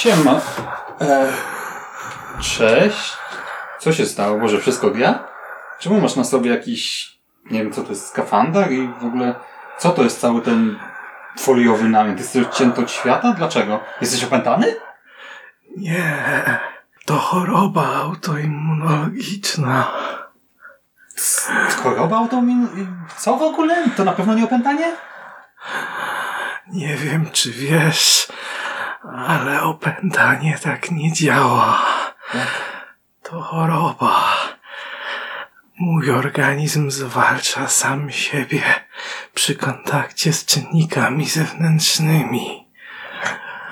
Siema. E, cześć. Co się stało? Może wszystko gra? Czemu masz na sobie jakiś, nie wiem co to jest, skafander i w ogóle co to jest cały ten foliowy namiot? Jesteś odcięty od świata? Dlaczego? Jesteś opętany? Nie, to choroba autoimmunologiczna. Choroba automin... Co w ogóle? To na pewno nie opętanie? Nie wiem, czy wiesz, ale opętanie tak nie działa. To choroba. Mój organizm zwalcza sam siebie przy kontakcie z czynnikami zewnętrznymi.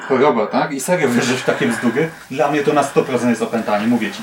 Choroba, tak? I serio wierzysz w takie bzdury? Dla mnie to na 100% jest opętanie, mówię ci.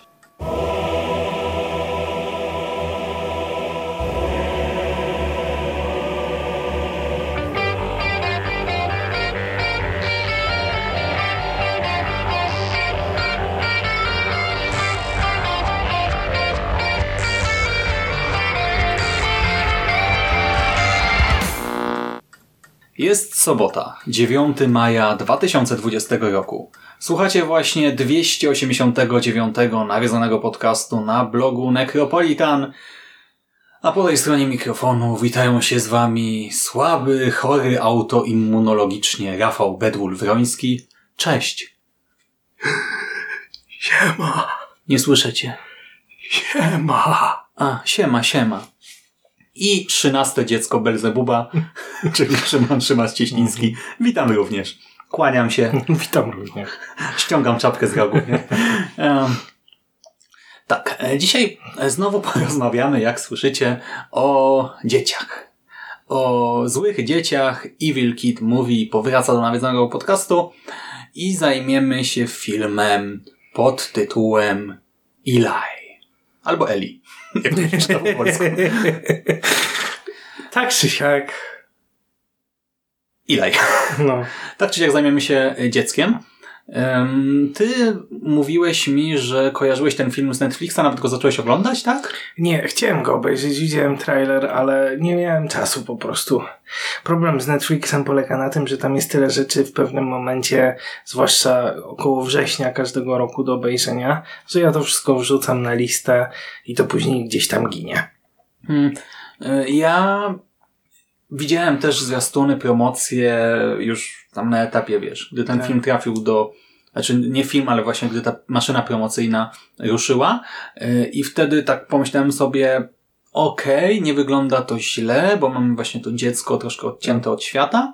Jest sobota, 9 maja 2020 roku. Słuchacie właśnie 289 nawiązanego podcastu na blogu Necropolitan. A po tej stronie mikrofonu witają się z wami słaby, chory autoimmunologicznie Rafał Bedwul-Wroński. Cześć. Siema, Nie słyszycie? siema. A, siema, siema. I trzynaste dziecko Belzebuba, czyli Szymon Szymas-Cieśliński. Witam również. Kłaniam się. Witam również. Ściągam czapkę z rogu. Tak, e, dzisiaj znowu porozmawiamy, jak słyszycie, o dzieciach. O złych dzieciach. Evil Kid Movie powraca do nawiedzonego podcastu i zajmiemy się filmem pod tytułem Eli. Albo Eli. Jak to się czyta po polsku. Tak czy siak. Eli. No. Tak czy siak zajmiemy się dzieckiem. Ty mówiłeś mi, że kojarzyłeś ten film z Netflixa, nawet go zacząłeś oglądać, tak? Nie, chciałem go obejrzeć, widziałem trailer, ale nie miałem czasu po prostu. Problem z Netflixem polega na tym, że tam jest tyle rzeczy w pewnym momencie, zwłaszcza około września każdego roku do obejrzenia, że ja to wszystko wrzucam na listę i to później gdzieś tam ginie. Hmm. E, Ja widziałem też zwiastuny, promocje już tam na etapie, wiesz, gdy ten Tak. film trafił do, znaczy nie film, ale właśnie gdy ta maszyna promocyjna ruszyła e, i wtedy tak pomyślałem sobie, okej, nie wygląda to źle, bo mamy właśnie to dziecko troszkę odcięte od świata.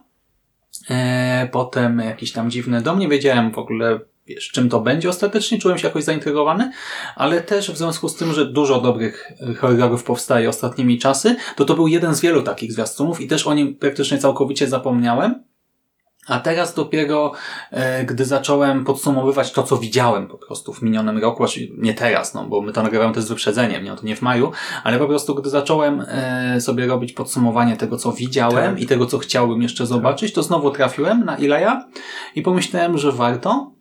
E, potem jakiś tam dziwny dom, nie wiedziałem w ogóle, wiesz, czym to będzie ostatecznie, czułem się jakoś zaintrygowany, ale też w związku z tym, że dużo dobrych horrorów powstaje ostatnimi czasy, to to był jeden z wielu takich zwiastunów i też o nim praktycznie całkowicie zapomniałem. A teraz dopiero, e, gdy zacząłem podsumowywać to, co widziałem po prostu w minionym roku, nie teraz, no, bo my to nagrywamy też z wyprzedzeniem, nie, no to nie w maju, ale po prostu gdy zacząłem e, sobie robić podsumowanie tego, co widziałem Tak. i tego, co chciałbym jeszcze zobaczyć, to znowu trafiłem na Ilaja i pomyślałem, że warto.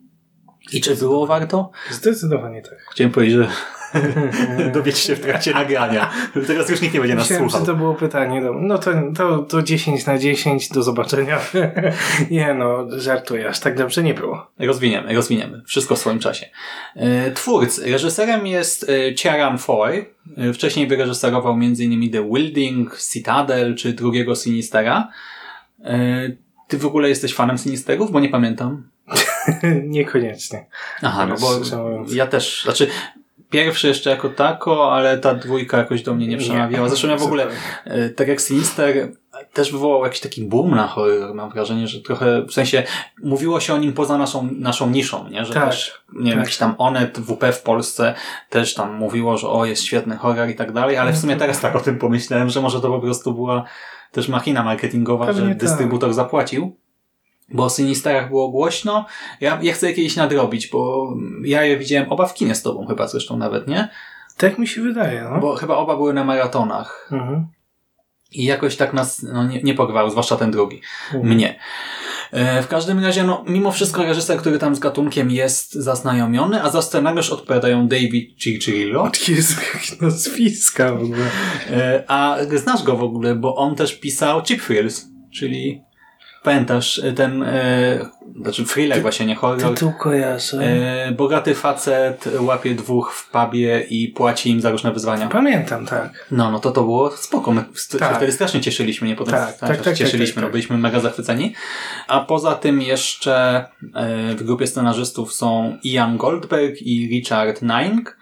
I czy było warto? Zdecydowanie tak. Chciałem powiedzieć, że dowiecie się w trakcie nagrania. Teraz już nikt nie będzie nas Myślałem, że słuchał. to było pytanie. Do... No to, to, to 10 na 10, do zobaczenia. nie no, żartuję, aż tak dobrze nie było. Rozwiniemy, rozwiniemy. Wszystko w swoim czasie. E, Twórcy. Reżyserem jest e, Ciaran Foy. E, Wcześniej wyreżyserował m.in. The Wilding, Citadel czy drugiego Sinistera. Ty w ogóle jesteś fanem Sinisterów? Bo nie pamiętam. Niekoniecznie. Aha, no bo Szczerze mówiąc. ja też, znaczy pierwszy jeszcze jako tako, ale ta dwójka jakoś do mnie nie przemawiała. Zresztą ja w ogóle, e, tak jak Sinister, też wywołał jakiś taki boom na horror. Mam wrażenie, że trochę, w sensie, mówiło się o nim poza naszą, naszą niszą, nie? Że Tak, też, nie wiem, tak. jakiś tam Onet, WP w Polsce też tam mówiło, że o, jest świetny horror i tak dalej, ale w sumie teraz tak o tym pomyślałem, że może to po prostu była też machina marketingowa, Pewnie że tak. dystrybutor zapłacił. Bo o Sinisterach było głośno. Ja, ja chcę je kiedyś nadrobić, bo ja je widziałem oba w kinie z tobą chyba zresztą nawet, nie? Tak mi się wydaje, no. Bo chyba oba były na maratonach. Mhm. I jakoś tak nas no, nie, nie pograł, zwłaszcza ten drugi. Mhm. Mnie. E, w każdym razie, no, mimo wszystko reżyser, który tam z gatunkiem jest zaznajomiony, a za scenariusz odpowiadają David Ciccirillo. Jezu, jakie nazwiska w ogóle. E, a znasz go w ogóle, bo on też pisał Chip Thrills, czyli pamiętasz e, ten, e, znaczy thriller właśnie, nie horror. Tytuł kojarzę. E, bogaty facet łapie dwóch w pubie i płaci im za różne wyzwania. Pamiętam, tak. No, no to to było spoko. My Tak. się wtedy strasznie cieszyliśmy, nie? Potem Tak, tak, tak, cieszyliśmy, tak, tak, no byliśmy mega zachwyceni. A poza tym jeszcze e, w grupie scenarzystów są Ian Goldberg i Richard Nink,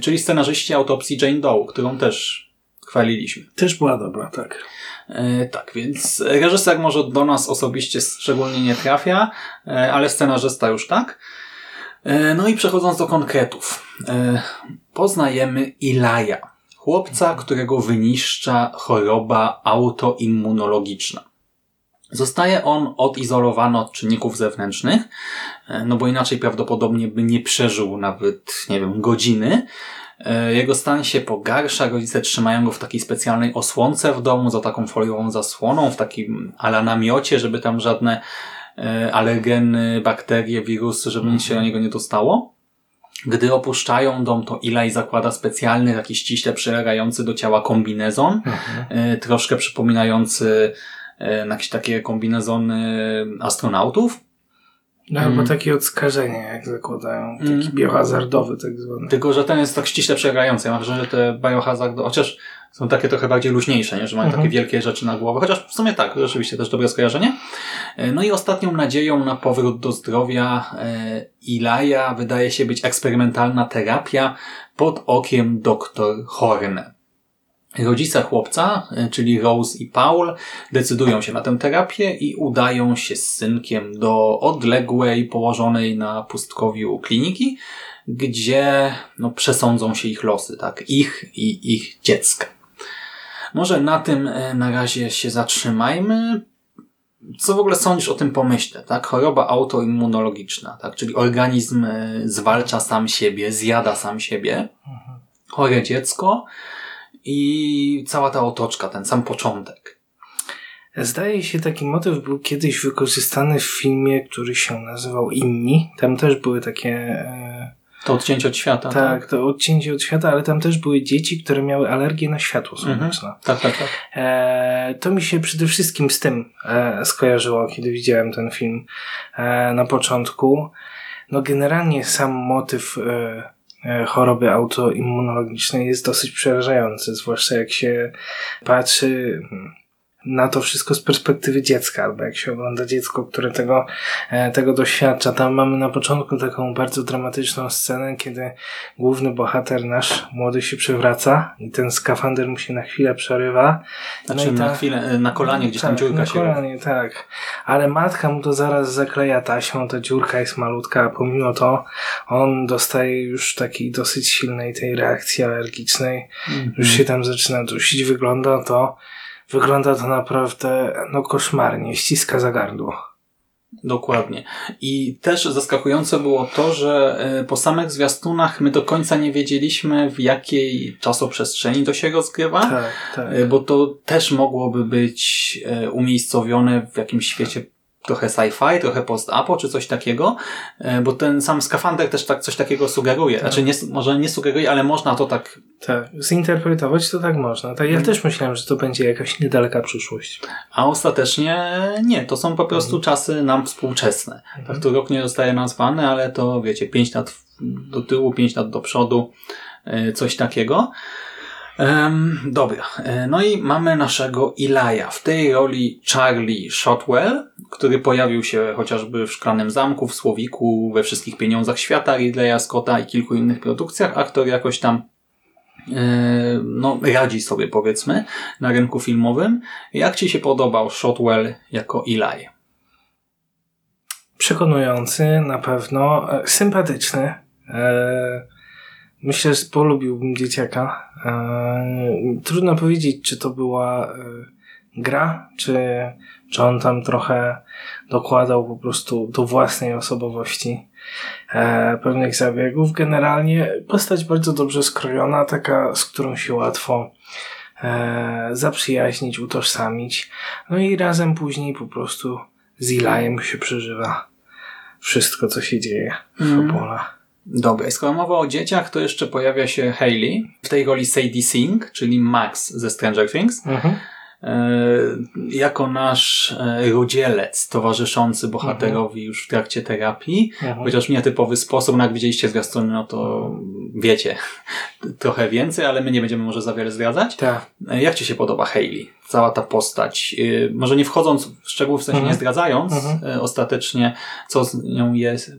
czyli scenarzyści autopsji Jane Doe, którą też chwaliliśmy. Też była dobra, tak. E, tak, więc reżyser może do nas osobiście szczególnie nie trafia, e, ale scenarzysta już tak. E, no i przechodząc do konkretów. Poznajemy Ilaja, chłopca, którego wyniszcza choroba autoimmunologiczna. Zostaje on odizolowany od czynników zewnętrznych, no bo inaczej prawdopodobnie by nie przeżył nawet, nie wiem, godziny. E, Jego stan się pogarsza, rodzice trzymają go w takiej specjalnej osłonce w domu, za taką foliową zasłoną, w takim ala namiocie, żeby tam żadne e, alergeny, bakterie, wirusy, żeby nic się do niego nie dostało. Gdy opuszczają dom, to Eli zakłada specjalny, taki ściśle przylegający do ciała kombinezon, e, troszkę przypominający e, jakieś takie kombinezony astronautów. No, Mm. albo takie odskażenie, jak zakładają. Taki Mm. biohazardowy tak zwany. Tylko, że ten jest tak ściśle przegrający. Ja mam wrażenie, że te biohazard, chociaż są takie trochę bardziej luźniejsze, nie? że mają Mhm. takie wielkie rzeczy na głowę. Chociaż w sumie tak, rzeczywiście też dobre skojarzenie. E, No i ostatnią nadzieją na powrót do zdrowia e, Ilaja wydaje się być eksperymentalna terapia pod okiem dr Horne. Rodzice chłopca, e, czyli Rose i Paul, decydują się na tę terapię i udają się z synkiem do odległej, położonej na pustkowiu kliniki, gdzie no, przesądzą się ich losy, tak? Ich i ich dziecka. Może na tym e, na razie się zatrzymajmy. Co w ogóle sądzisz o tym pomyśle, tak? Choroba autoimmunologiczna, tak? Czyli organizm e, zwalcza sam siebie, zjada sam siebie. Chore dziecko i cała ta otoczka, ten sam początek. Zdaje się, taki motyw był kiedyś wykorzystany w filmie, który się nazywał Inni. Tam też były takie... E, To odcięcie od świata. tak, to odcięcie od świata, ale tam też były dzieci, które miały alergię na światło Mhm. słoneczne. Tak, tak, tak. E, to mi się przede wszystkim z tym e, skojarzyło, kiedy widziałem ten film e, na początku. No generalnie sam motyw e, choroby autoimmunologicznej jest dosyć przerażający, zwłaszcza jak się patrzy hmm, na to wszystko z perspektywy dziecka, albo jak się ogląda dziecko, które tego, e, tego doświadcza. Tam mamy na początku taką bardzo dramatyczną scenę, kiedy główny bohater nasz, młody się przewraca i ten skafander mu się na chwilę przerywa. Znaczy No i na ta- chwilę, e, na kolanie gdzieś tam tak, dziurka na się robi. kolanie, tak. Ale matka mu to zaraz zakleja taśmą, ta dziurka jest malutka, a pomimo to on dostaje już takiej dosyć silnej tej reakcji alergicznej. Mhm. Już się tam zaczyna dusić. Wygląda to, wygląda to naprawdę, no koszmarnie, ściska za gardło. Dokładnie. I też zaskakujące było to, że e, po samych zwiastunach my do końca nie wiedzieliśmy, w jakiej czasoprzestrzeni to się rozgrywa. Tak, tak. E, Bo to też mogłoby być e, umiejscowione w jakimś świecie trochę sci-fi, trochę post-apo, czy coś takiego, e, bo ten sam skafander też tak coś takiego sugeruje. Znaczy, nie, może nie sugeruje, ale można to tak Tak, zinterpretować to tak można. Tak, ja też myślałem, że to będzie jakaś niedaleka przyszłość. A ostatecznie nie, to są po prostu czasy nam współczesne. Tak to rok nie zostaje nazwany, ale to wiecie, 5 lat do tyłu, 5 lat do przodu, e, coś takiego. Em, dobra, E, no i mamy naszego Ilaja. W tej roli Charlie Shotwell, który pojawił się chociażby w Szklanym Zamku, w Słowiku, we wszystkich pieniądzach świata Ridleya Scotta i kilku innych produkcjach. Aktor jakoś tam e, no, radzi sobie powiedzmy na rynku filmowym. Jak Ci się podobał Shotwell jako Eli? Przekonujący na pewno, e, sympatyczny. Myślę, że polubiłbym dzieciaka. E, Trudno powiedzieć, czy to była e, gra, czy, czy on tam trochę dokładał po prostu do własnej osobowości e, pewnych zabiegów. Generalnie postać bardzo dobrze skrojona, taka, z którą się łatwo zaprzyjaźnić, utożsamić. No i razem później po prostu z Ilajem się przeżywa wszystko, co się dzieje w Mm. fabule. Dobra, skoro mowa o dzieciach, to jeszcze pojawia się Hayley, w tej roli Sadie Sink, czyli Max ze Stranger Things, Mhm. e, jako nasz e, rodzielec towarzyszący bohaterowi już w trakcie terapii, Mhm. chociaż w nietypowy sposób, no jak widzieliście zwiastuny, no to wiecie trochę więcej, ale my nie będziemy może za wiele zdradzać. Tak. E, Jak Ci się podoba Hayley? Cała ta postać. Może nie wchodząc w szczegóły, w sensie Mhm. nie zdradzając Mhm. ostatecznie, co z nią jest,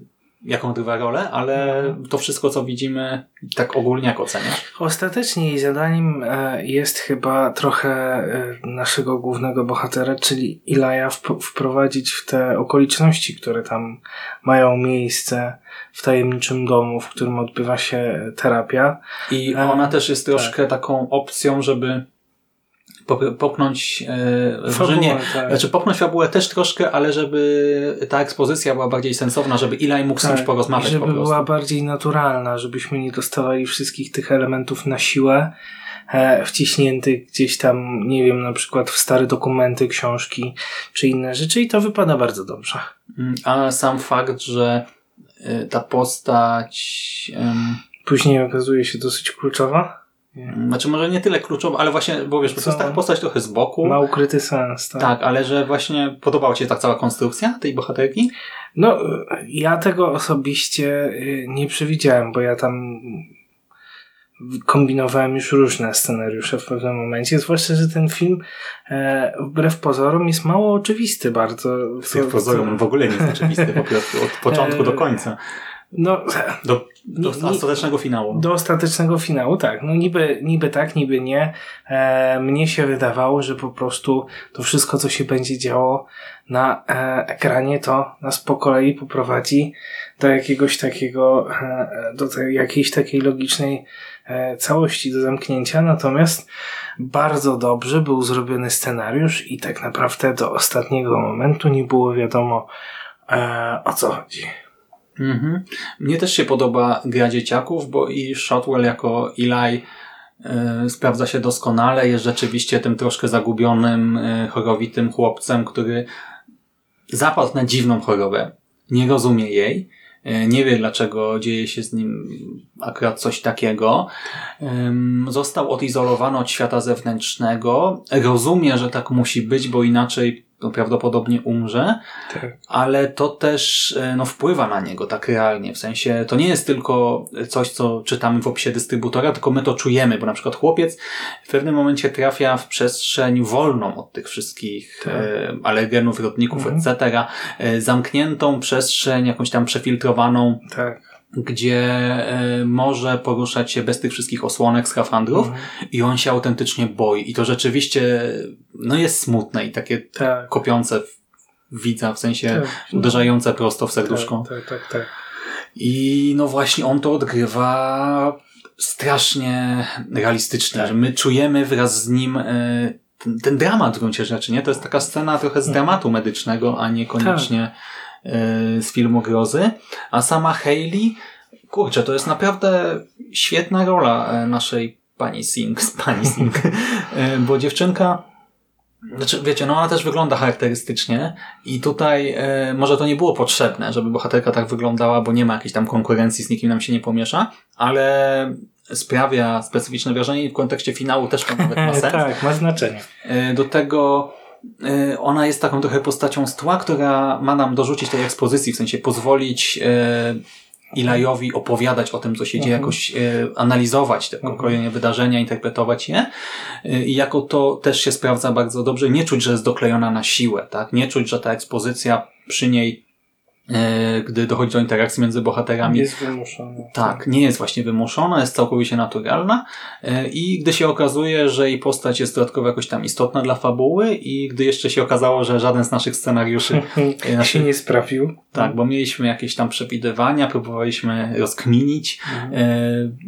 jaką odgrywa rolę, ale Mhm. to wszystko, co widzimy, tak ogólnie jak oceniasz? Ostatecznie jej zadaniem e, jest chyba trochę e, naszego głównego bohatera, czyli Ilaja, wp- wprowadzić w te okoliczności, które tam mają miejsce w tajemniczym domu, w którym odbywa się terapia. I E, ona też jest troszkę taką opcją, żeby popchnąć, e, Fabułę, nie, tak. znaczy popchnąć fabułę też troszkę, ale żeby ta ekspozycja była bardziej sensowna, żeby Eli mógł z kimś Tak, porozmawiać żeby po była bardziej naturalna, żebyśmy nie dostawali wszystkich tych elementów na siłę, e, wciśniętych gdzieś tam, nie wiem, na przykład w stare dokumenty, książki czy inne rzeczy i to wypada bardzo dobrze. Mm, A sam fakt, że e, ta postać, em, Później okazuje się dosyć kluczowa. Znaczy może nie tyle kluczowa, ale właśnie, bo wiesz, bo to jest tak postać trochę z boku. Ma ukryty sens, tak? Tak, ale że właśnie podobała Ci się tak cała konstrukcja tej bohaterki? No, ja tego osobiście y, nie przewidziałem, bo ja tam kombinowałem już różne scenariusze w pewnym momencie, zwłaszcza, że ten film e, wbrew pozorom jest mało oczywisty bardzo. Wbrew pozorom w ogóle nie jest oczywisty po prostu, od początku do końca. No, Do, do Nie- nie- ostatecznego finału. do ostatecznego finału, tak. No niby, niby tak, niby nie. E, mnie się wydawało, że po prostu to wszystko, co się będzie działo na e, ekranie, to nas po kolei poprowadzi do jakiegoś takiego, e, do tej, jakiejś takiej logicznej e, całości do zamknięcia. Natomiast bardzo dobrze był zrobiony scenariusz i tak naprawdę do ostatniego momentu nie było wiadomo e, o co chodzi. Mhm. Mnie też się podoba gra dzieciaków, bo i Shotwell jako Eli y, sprawdza się doskonale. Jest rzeczywiście tym troszkę zagubionym, y, chorowitym chłopcem, który zapadł na dziwną chorobę. Nie rozumie jej. y, Nie wie, dlaczego dzieje się z nim akurat coś takiego. Został odizolowany od świata zewnętrznego. Rozumie, że tak musi być, bo inaczej no, prawdopodobnie umrze Tak. ale to też e, no, wpływa na niego tak realnie. W sensie to nie jest tylko coś, co czytamy w opisie dystrybutora, tylko my to czujemy, bo na przykład chłopiec w pewnym momencie trafia w przestrzeń wolną od tych wszystkich Tak. e, alergenów, rodników, Mhm. etc. E, zamkniętą przestrzeń, jakąś tam przefiltrowaną, Tak. Gdzie e, może poruszać się bez tych wszystkich osłonek, skafandrów Mhm. i on się autentycznie boi. I to rzeczywiście no, jest smutne i takie Tak. kopiące widza, w sensie Tak. uderzające prosto w serduszko. Tak, tak, tak. tak. I no właśnie on to odgrywa strasznie realistycznie, Tak. że my czujemy wraz z nim e, ten, ten dramat w gruncie rzeczy, nie? To jest taka scena trochę z Mhm. dramatu medycznego, a niekoniecznie Tak. E, z filmu grozy. A sama Hayley, kurczę, to jest naprawdę świetna rola e, naszej pani Sink, z pani Sink, E, bo dziewczynka znaczy, wiecie, no ona też wygląda charakterystycznie i tutaj e, może to nie było potrzebne, żeby bohaterka tak wyglądała, bo nie ma jakiejś tam konkurencji, z nikim nam się nie pomiesza, ale sprawia specyficzne wrażenie i w kontekście finału też to nawet ma sens. tak, ma znaczenie. E, Do tego ona jest taką trochę postacią z tła, która ma nam dorzucić tej ekspozycji, w sensie pozwolić e, Ilajowi opowiadać o tym, co się dzieje, Mhm. jakoś e, analizować te Mhm. kolejne wydarzenia, interpretować je. E, I jako to też się sprawdza bardzo dobrze. Nie czuć, że jest doklejona na siłę, tak? Nie czuć, że ta ekspozycja przy niej, e, gdy dochodzi do interakcji między bohaterami, Jest wymuszony. tak, nie jest właśnie wymuszona, jest całkowicie naturalna e, i gdy się okazuje, że jej postać jest dodatkowo jakoś tam istotna dla fabuły i gdy jeszcze się okazało, że żaden z naszych scenariuszy e, się naszych, nie sprawił. tak, bo mieliśmy jakieś tam przewidywania, próbowaliśmy rozkminić e,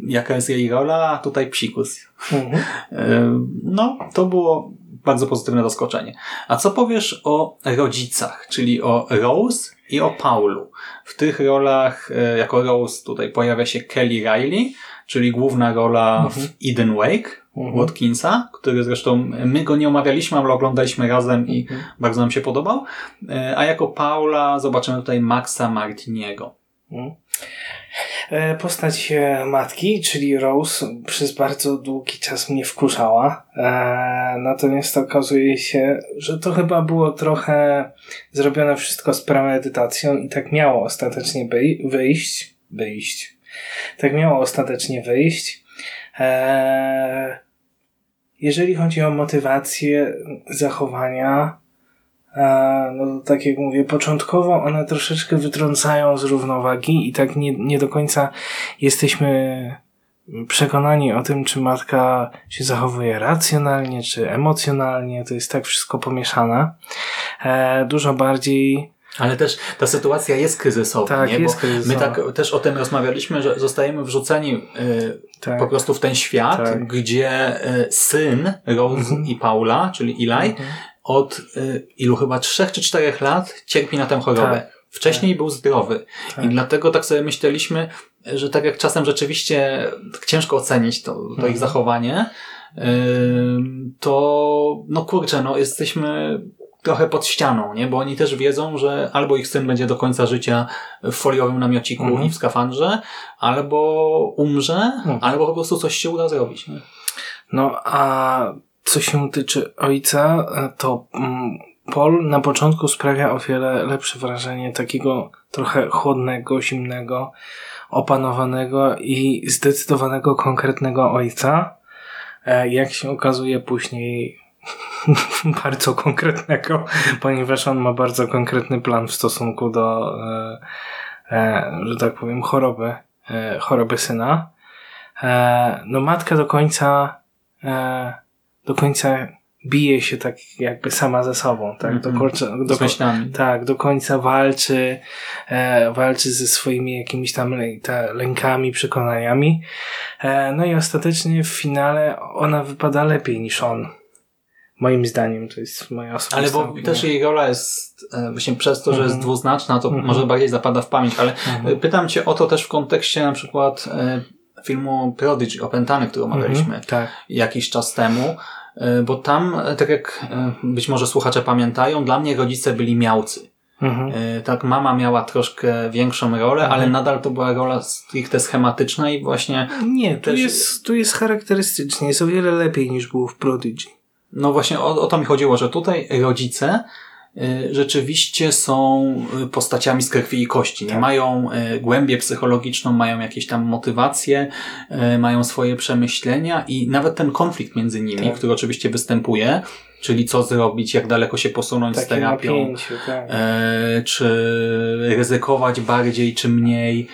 jaka jest jej rola, a tutaj psikus. Mhm. E, no, to było bardzo pozytywne zaskoczenie. A co powiesz o rodzicach, czyli o Rose i o Paulu? W tych rolach, e, jako Rose tutaj pojawia się Kelly Riley, czyli główna rola w Eden Wake Mhm. Watkinsa, który zresztą my go nie omawialiśmy, ale oglądaliśmy razem i bardzo nam się podobał. E, A jako Paula zobaczymy tutaj Maxa Martiniego. E, Postać e, matki, czyli Rose, przez bardzo długi czas mnie wkurzała. E, natomiast okazuje się, że to chyba było trochę zrobione wszystko z premedytacją i tak miało ostatecznie wyjść. Wyjść. Tak miało ostatecznie wyjść. Jeżeli chodzi o motywację zachowania, no tak jak mówię, początkowo one troszeczkę wytrącają z równowagi i tak nie, nie do końca jesteśmy przekonani o tym, czy matka się zachowuje racjonalnie, czy emocjonalnie. To jest tak wszystko pomieszane. E, dużo bardziej Ale też ta sytuacja jest kryzysowa, Tak, nie? jest kryzysowa. my tak też o tym rozmawialiśmy, że zostajemy wrzuceni y, tak. po prostu w ten świat, Tak. gdzie y, syn Rose Mhm. i Paula, czyli Eli, Mhm. Od y, ilu chyba trzech czy czterech lat cierpi na tę chorobę. Tak. Wcześniej był zdrowy. Tak. I dlatego tak sobie myśleliśmy, że tak jak czasem rzeczywiście tak ciężko ocenić to, to Mhm. ich zachowanie, ym, to no kurczę, no jesteśmy trochę pod ścianą, nie? Bo oni też wiedzą, że albo ich syn będzie do końca życia w foliowym namiociku Mhm. i w skafandrze, albo umrze, Mhm. albo po prostu coś się uda zrobić. Nie? No a co się tyczy ojca, to mm, Paul na początku sprawia o wiele lepsze wrażenie takiego trochę chłodnego, zimnego, opanowanego i zdecydowanego, konkretnego ojca. E, Jak się okazuje później bardzo konkretnego, ponieważ on ma bardzo konkretny plan w stosunku do, e, e, że tak powiem, choroby, e, choroby syna. E, no matka do końca e, do końca bije się tak jakby sama ze sobą, tak? Mhm. Do końca, do, tak, do końca walczy, e, walczy ze swoimi jakimiś tam ta, lękami, przekonaniami. E, no i ostatecznie w finale ona wypada lepiej niż on. Moim zdaniem to jest moja osobista Ale bo opinia. też jej rola jest e, właśnie przez to, że jest Mhm. dwuznaczna, to Mhm. może bardziej zapada w pamięć, ale Mhm. Pytam Cię o to też w kontekście na przykład e, filmu Prodigy, Opętany, który omawialiśmy Mhm, tak. jakiś czas temu, bo tam, e, tak jak e, być może słuchacze pamiętają, dla mnie rodzice byli miałcy. Mhm. E, Tak, mama miała troszkę większą rolę, Mhm. ale nadal to była rola stricte schematyczna i właśnie, Nie, tu też- jest, tu jest charakterystycznie, jest o wiele lepiej niż było w Prodigy. no właśnie o, o to mi chodziło, że tutaj rodzice e, rzeczywiście są e, postaciami z krwi i kości. Nie Tak. mają e, głębię psychologiczną, mają jakieś tam motywacje, mają swoje przemyślenia i nawet ten konflikt między nimi, Tak. który oczywiście występuje, czyli co zrobić, jak daleko się posunąć z Takie terapią, napięcie, tak. czy ryzykować bardziej, czy mniej,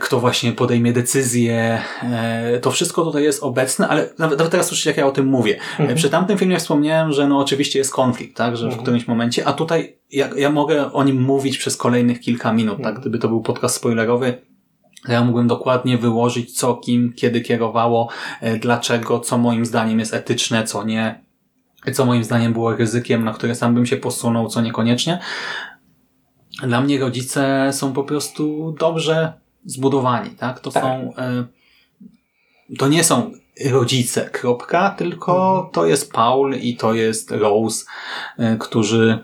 kto właśnie podejmie decyzję. E, to wszystko tutaj jest obecne, ale nawet, teraz słyszycie, jak ja o tym mówię. E, Przy tamtym filmie wspomniałem, że no oczywiście jest konflikt, tak, że w Mhm. którymś momencie, a tutaj ja, ja mogę o nim mówić przez kolejnych kilka minut, tak, Mhm. gdyby to był podcast spoilerowy, ja mógłbym dokładnie wyłożyć, co kim, kiedy kierowało, e, dlaczego, co moim zdaniem jest etyczne, co nie, co moim zdaniem było ryzykiem, na które sam bym się posunął, co niekoniecznie. Dla mnie rodzice są po prostu dobrze zbudowani, tak? To Tak. są, e, to nie są rodzice, kropka, tylko Mhm. to jest Paul i to jest Rose, e, którzy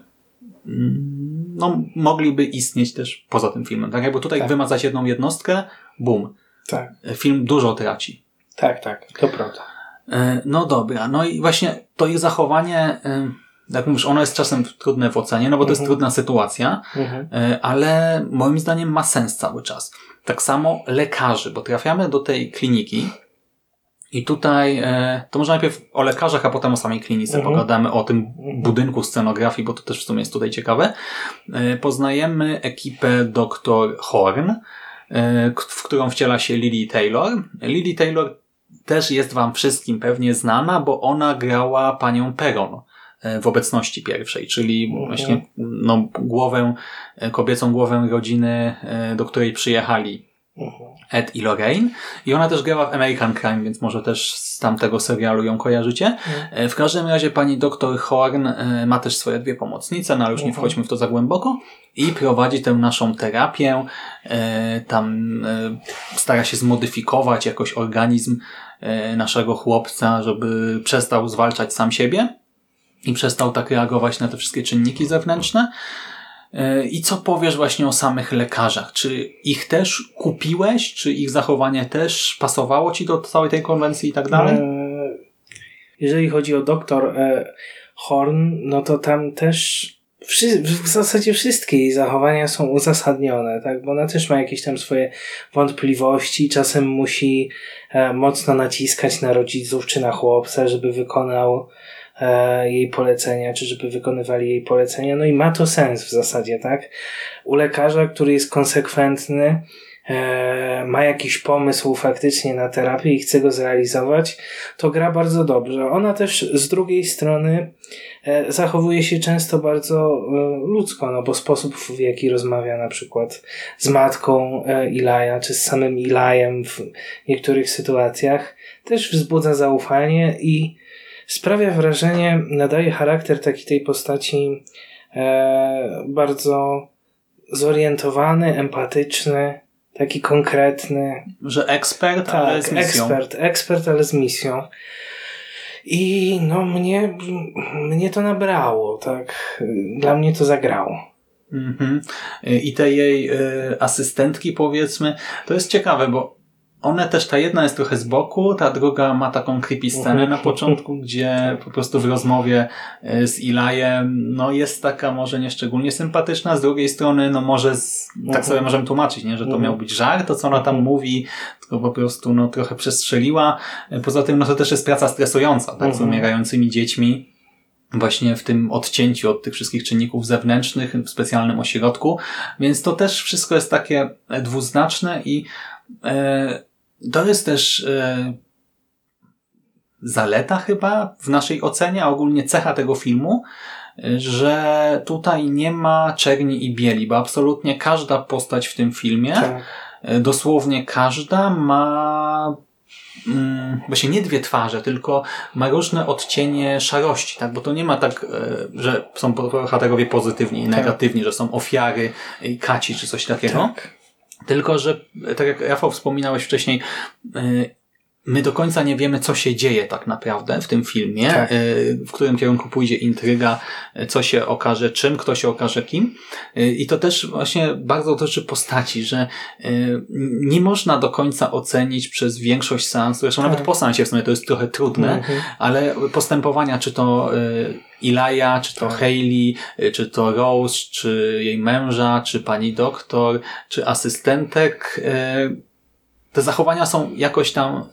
mm, no, mogliby istnieć też poza tym filmem. Tak jakby tutaj Tak. wymazać jedną jednostkę, bum. Tak, Film dużo traci. tak, tak, to prawda. E, No dobra, no i właśnie to ich zachowanie, e, jak mówisz, ono jest czasem trudne w ocenie, no bo to jest trudna sytuacja, Mhm. e, ale moim zdaniem ma sens cały czas. Tak samo lekarzy, bo trafiamy do tej kliniki i tutaj, e, to może najpierw o lekarzach, a potem o samej klinice Mhm. pogadamy, o tym budynku scenografii, bo to też w sumie jest tutaj ciekawe. E, Poznajemy ekipę dr Horn, w którą wciela się Lily Taylor. Lily Taylor też jest wam wszystkim pewnie znana, bo ona grała panią Peron w obecności pierwszej, czyli Mhm. właśnie no, głowę, e, kobiecą głowę rodziny, e, do której przyjechali Mhm. Ed i Lorraine. I ona też grała w American Crime, więc może też z tamtego serialu ją kojarzycie. E, W każdym razie pani doktor Horn e, ma też swoje dwie pomocnice, no ale już nie Mhm. wchodźmy w to za głęboko. I prowadzi tę naszą terapię. E, Tam e, stara się zmodyfikować jakoś organizm e, naszego chłopca, żeby przestał zwalczać sam siebie i przestał tak reagować na te wszystkie czynniki zewnętrzne. E, I co powiesz właśnie o samych lekarzach? Czy ich też kupiłeś? Czy ich zachowanie też pasowało ci do całej tej konwencji i tak dalej? E, Jeżeli chodzi o doktor e, Horn, no to tam też w zasadzie wszystkie jej zachowania są uzasadnione, tak? Bo ona też ma jakieś tam swoje wątpliwości, czasem musi mocno naciskać na rodziców czy na chłopca, żeby wykonał jej polecenia, czy żeby wykonywali jej polecenia. No i ma to sens w zasadzie, tak? U lekarza, który jest konsekwentny, e, ma jakiś pomysł faktycznie na terapię i chce go zrealizować, to gra bardzo dobrze. Ona też z drugiej strony e, zachowuje się często bardzo e, ludzko, no bo sposób w jaki rozmawia na przykład z matką e, Ilaja, czy z samym Ilajem w niektórych sytuacjach też wzbudza zaufanie i sprawia wrażenie, nadaje charakter taki tej postaci e, bardzo zorientowany, empatyczny, taki konkretny. Że ekspert, ale Tak, z misją. ekspert, ekspert, ale z misją. I no mnie, mnie to nabrało, tak. Dla mnie to zagrało. Mhm. I te jej y, asystentki, powiedzmy, to jest ciekawe, bo one też, ta jedna jest trochę z boku, ta druga ma taką creepy scenę na początku, gdzie po prostu w rozmowie y, z Ilajem, no jest taka może nieszczególnie sympatyczna, z drugiej strony, no może, z, tak sobie możemy tłumaczyć, nie, że to miał być żart, to co ona tam mówi, tylko po prostu, no trochę przestrzeliła. Poza tym, no to też jest praca stresująca, tak, z Mhm. umierającymi dziećmi właśnie w tym odcięciu od tych wszystkich czynników zewnętrznych w specjalnym ośrodku, więc to też wszystko jest takie e, dwuznaczne i e, to jest też e, zaleta chyba w naszej ocenie, a ogólnie cecha tego filmu, e, że tutaj nie ma czerni i bieli, bo absolutnie każda postać w tym filmie, Tak. e, dosłownie każda ma mm, właśnie nie dwie twarze, tylko ma różne odcienie szarości, tak? Bo to nie ma tak, e, że są bohaterowie pozytywni i Tak. negatywni, że są ofiary i kaci czy coś takiego. Tak. Tylko, że tak jak Rafał wspominałeś wcześniej, e, my do końca nie wiemy, co się dzieje tak naprawdę w tym filmie, Tak. e, w którym kierunku pójdzie intryga, e, co się okaże czym, kto się okaże kim. E, I to też właśnie bardzo dotyczy postaci, że nie można do końca ocenić przez większość seansu, zresztą Tak. nawet po seansie w sumie to jest trochę trudne, Mhm. ale postępowania, czy to Ilaja, czy to Tak. Hayley, czy to Rose, czy jej męża, czy pani doktor, czy asystentek, te zachowania są jakoś tam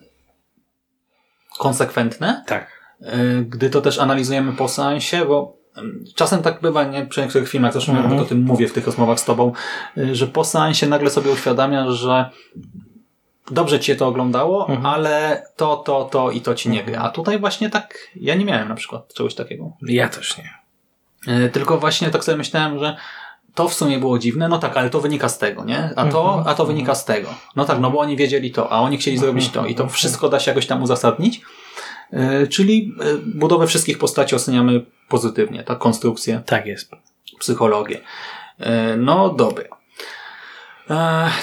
konsekwentne, Tak. y, gdy to też analizujemy po seansie, bo ym, Czasem tak bywa, nie? Przy niektórych filmach, zresztą Mhm. nawet o tym mówię w tych rozmowach z tobą, y, że po seansie nagle sobie uświadamiasz, że dobrze cię to oglądało, Mhm. ale to, to, to i to ci nie gra. A tutaj właśnie tak, ja nie miałem na przykład czegoś takiego. Ja też nie. E, Tylko właśnie tak sobie myślałem, że to w sumie było dziwne, no tak, ale to wynika z tego, nie? A to, Mhm. a to wynika z tego. No tak, no bo oni wiedzieli to, a oni chcieli zrobić to i to wszystko da się jakoś tam uzasadnić. E, Czyli e, budowę wszystkich postaci oceniamy pozytywnie, tak? Konstrukcję, Tak jest. psychologię. E, No dobra.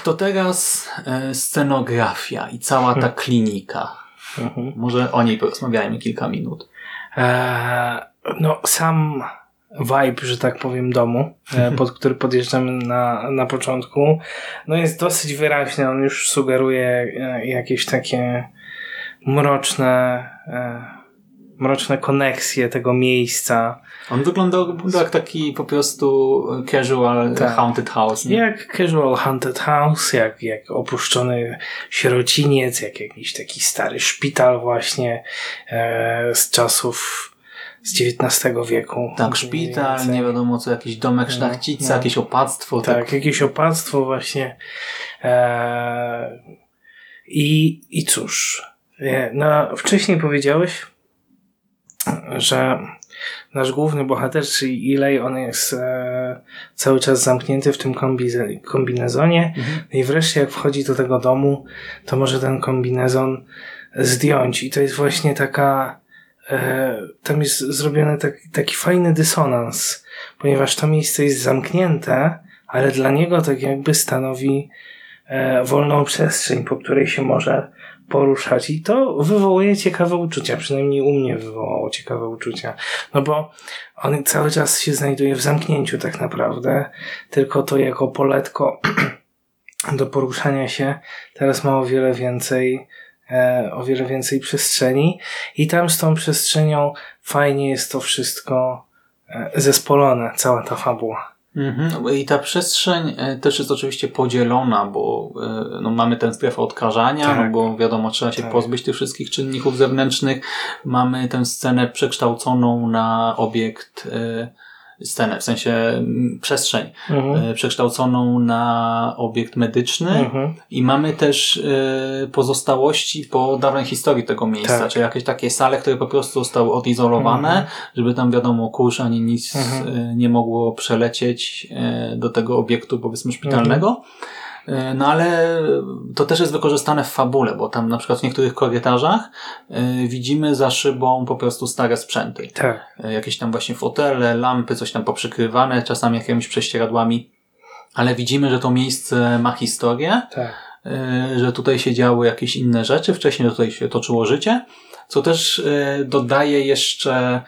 To teraz scenografia i cała ta klinika. Mhm. Może o niej porozmawiajmy kilka minut. Eee, no, sam vibe, że tak powiem, domu, e, pod który podjeżdżamy na, na początku, no jest dosyć wyraźny. On już sugeruje e, jakieś takie mroczne, e, mroczne koneksje tego miejsca. On wyglądał jak taki po prostu casual Tak. haunted house. Nie? Jak casual haunted house, jak, jak opuszczony sierociniec, jak jakiś taki stary szpital właśnie e, z czasów z XIX wieku. Tak, szpital, nie wiadomo co, jakiś domek No, szlachcica, no. jakieś opactwo. Tak, jakieś opactwo właśnie. E, i, I cóż, e, no, wcześniej powiedziałeś, że nasz główny bohater, czyli Eli, on jest e, cały czas zamknięty w tym kombize- kombinezonie Mhm. i wreszcie jak wchodzi do tego domu, to może ten kombinezon zdjąć i to jest właśnie taka tam jest zrobiony tak, taki fajny dysonans, ponieważ to miejsce jest zamknięte, ale dla niego tak jakby stanowi e, wolną przestrzeń, po której się może poruszać. I to wywołuje ciekawe uczucia, przynajmniej u mnie wywołało ciekawe uczucia, no bo on cały czas się znajduje w zamknięciu tak naprawdę, tylko to jako poletko do poruszania się teraz ma o wiele więcej e, o wiele więcej przestrzeni i tam z tą przestrzenią fajnie jest to wszystko e, zespolone, cała ta fabuła. Mhm. I ta przestrzeń e, też jest oczywiście podzielona, bo e, no, mamy tę strefę odkażania, Tak. no, bo wiadomo, trzeba się Tak. pozbyć tych wszystkich czynników zewnętrznych. Mamy tę scenę przekształconą na obiekt, e, scenę, w sensie przestrzeń, Mhm. e, przekształconą na obiekt medyczny. Mhm. I mamy też e, pozostałości po dawnej historii tego miejsca, Tak. czy jakieś takie sale, które po prostu zostały odizolowane, Mhm. żeby tam wiadomo kurz ani nic Mhm. e, nie mogło przelecieć do tego obiektu powiedzmy szpitalnego. E, No ale to też jest wykorzystane w fabule, bo tam na przykład w niektórych korytarzach e, widzimy za szybą po prostu stare sprzęty. Tak. E, Jakieś tam właśnie fotele, lampy, coś tam poprzykrywane, czasami jakimiś prześcieradłami. Ale widzimy, że to miejsce ma historię, Tak. że tutaj się działy jakieś inne rzeczy, wcześniej tutaj się toczyło życie, co też dodaje jeszcze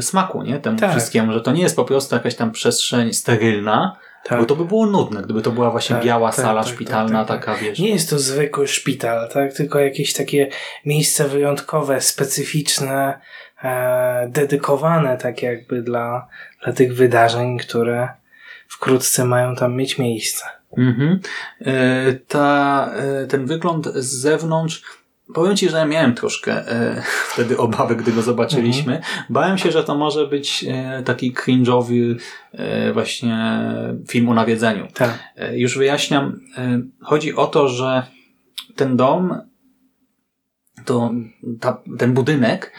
smaku, nie? Temu Tak. wszystkiemu, że to nie jest po prostu jakaś tam przestrzeń sterylna, Tak. bo to by było nudne, gdyby to była właśnie Tak, biała tak, sala tak, szpitalna, tak, tak, taka, wiesz. Nie jest to zwykły szpital, tak? Tylko jakieś takie miejsce wyjątkowe, specyficzne, e, dedykowane tak jakby dla, dla tych wydarzeń, które wkrótce mają tam mieć miejsce. Mhm. E, Ta, e, ten wygląd z zewnątrz, powiem Ci, że miałem troszkę e, wtedy obawy, gdy go zobaczyliśmy. Bałem się, że to może być e, taki cringe'owy e, właśnie film o nawiedzeniu. Tak. E, Już wyjaśniam. E, Chodzi o to, że ten dom, to ta, ten budynek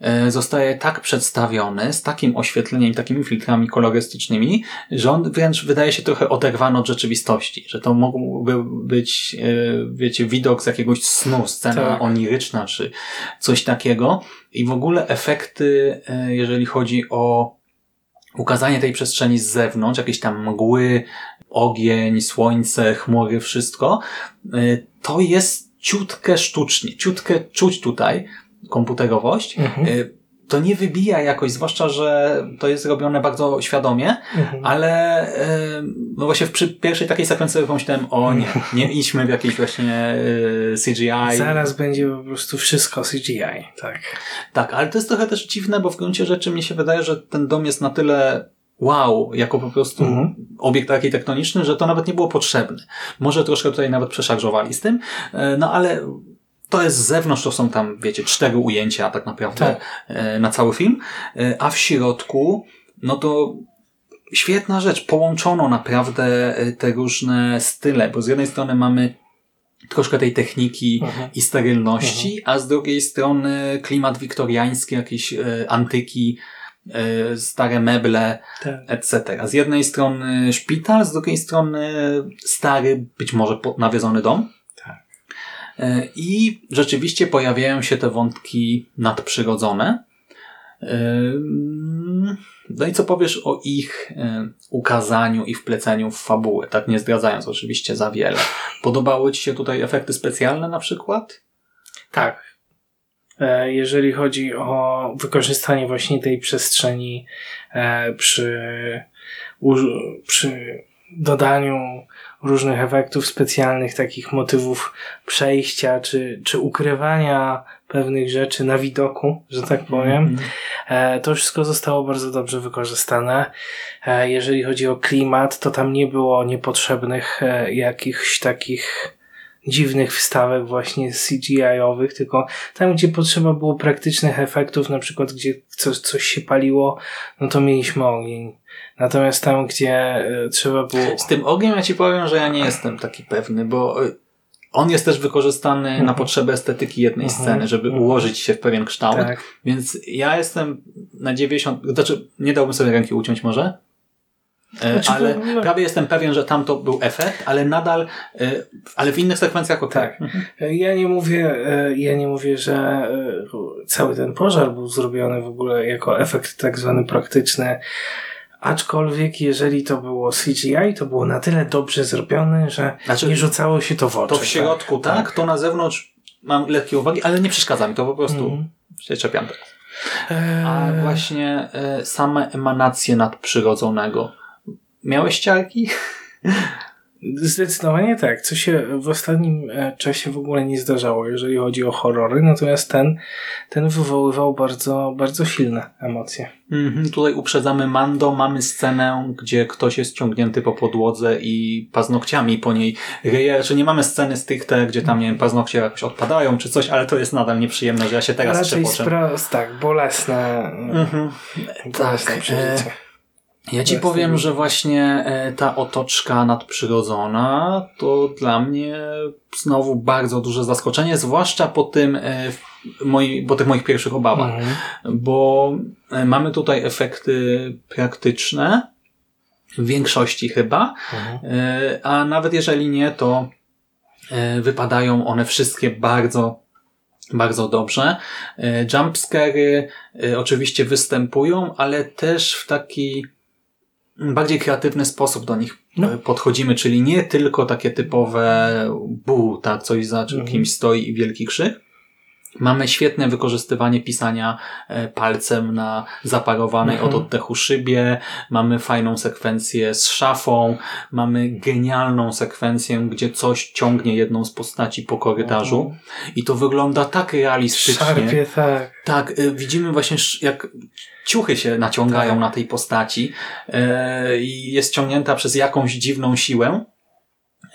e, zostaje tak przedstawiony, z takim oświetleniem, takimi filtrami kolorystycznymi, że on wręcz wydaje się trochę oderwany od rzeczywistości. Że to mógłby być, e, wiecie, widok z jakiegoś snu, scena Tak. oniryczna, czy coś takiego. I w ogóle efekty, e, jeżeli chodzi o ukazanie tej przestrzeni z zewnątrz, jakieś tam mgły, ogień, słońce, chmury, wszystko, to jest ciutkę sztucznie, ciutkę czuć tutaj komputerowość. Mhm. Y, To nie wybija jakoś, zwłaszcza, że to jest robione bardzo świadomie, Mhm. ale y, no właśnie przy pierwszej takiej sekwencji pomyślałem, o nie, nie idźmy w jakieś właśnie y, CGI. Zaraz będzie po prostu wszystko CGI, tak. Tak, ale to jest trochę też dziwne, bo w gruncie rzeczy mi się wydaje, że ten dom jest na tyle wow, jako po prostu Mhm. obiekt architektoniczny, że to nawet nie było potrzebne. Może troszkę tutaj nawet przeszarżowali z tym, e, no ale to jest z zewnątrz, to są tam, wiecie, cztery ujęcia tak naprawdę Tak. e, na cały film, E, a w środku, no to świetna rzecz, połączono naprawdę te różne style, bo z jednej strony mamy troszkę tej techniki Mhm. i sterylności, a z drugiej strony klimat wiktoriański, jakieś antyki, stare meble, tak. etc. Z jednej strony szpital, z drugiej strony stary, być może nawiedzony dom. Tak. E, I rzeczywiście pojawiają się te wątki nadprzyrodzone. Ym, No i co powiesz o ich e, ukazaniu i wpleceniu w fabułę, tak nie zdradzając oczywiście za wiele. Podobały Ci się tutaj efekty specjalne na przykład? Tak. E, Jeżeli chodzi o wykorzystanie właśnie tej przestrzeni e, przy, przy dodaniu różnych efektów specjalnych, takich motywów przejścia czy, czy ukrywania pewnych rzeczy na widoku, że tak powiem. E, to wszystko zostało bardzo dobrze wykorzystane. Jeżeli chodzi o klimat, to tam nie było niepotrzebnych jakichś takich dziwnych wstawek właśnie CGI-owych, tylko tam, gdzie potrzeba było praktycznych efektów, na przykład gdzie coś, coś się paliło, no to mieliśmy ogień. Natomiast tam, gdzie e, trzeba było... Z tym ogniem ja ci powiem, że ja nie jestem taki pewny, bo y, on jest też wykorzystany na potrzeby estetyki jednej Mhm. sceny, żeby Mhm. ułożyć się w pewien kształt. Tak. Więc ja jestem na 90, znaczy nie dałbym sobie ręki uciąć może, e, Znaczy, ale no- prawie jestem pewien, że tam to był efekt, ale nadal, e, ale w innych sekwencjach ok. Tak. Ja nie mówię, e, ja nie mówię, że e, cały ten pożar był zrobiony w ogóle jako efekt tak zwany praktyczny. Aczkolwiek, jeżeli to było CGI, to było na tyle dobrze zrobione, że Znaczy, nie rzucało się to w oczy. To w środku tak, to na zewnątrz mam lekkie uwagi, ale nie przeszkadza mi, to po prostu Mhm. się czepiam teraz. A właśnie e, same emanacje nadprzyrodzonego. Miałeś ciarki? Zdecydowanie tak, co się w ostatnim e, czasie w ogóle nie zdarzało, jeżeli chodzi o horrory, natomiast ten, ten wywoływał bardzo, bardzo silne emocje. Mhm, tutaj uprzedzamy Mando, mamy scenę, gdzie ktoś jest ciągnięty po podłodze i paznokciami po niej ryje. Czy nie mamy sceny stricte, gdzie tam, nie wiem, paznokcie jakoś odpadają czy coś, ale to jest nadal nieprzyjemne, że ja się teraz Raczej trzepoczę. spra- tak, bolesne, Mhm. bolesne Tak, przeżycie. Ja ci powiem, że właśnie e, ta otoczka nadprzyrodzona to dla mnie znowu bardzo duże zaskoczenie, zwłaszcza po tym, e, moi, po tych moich pierwszych obawach. Mhm. bo e, mamy tutaj efekty praktyczne, w większości chyba, Mhm. a nawet jeżeli nie, to wypadają one wszystkie bardzo, bardzo dobrze. Jumpscary oczywiście występują, ale też w taki bardziej kreatywny sposób do nich No. e, podchodzimy, czyli nie tylko takie typowe bu, tak, coś za Mhm. kimś stoi i wielki krzyk, Mamy świetne wykorzystywanie pisania e, palcem na zaparowanej Mhm. od oddechu szybie. Mamy fajną sekwencję z szafą. Mamy genialną sekwencję, gdzie coś ciągnie jedną z postaci po korytarzu. Mhm. I to wygląda tak realistycznie. Szarpie, tak. Tak, y, widzimy właśnie jak ciuchy się naciągają Tak. na tej postaci e, i jest ciągnięta przez jakąś dziwną siłę.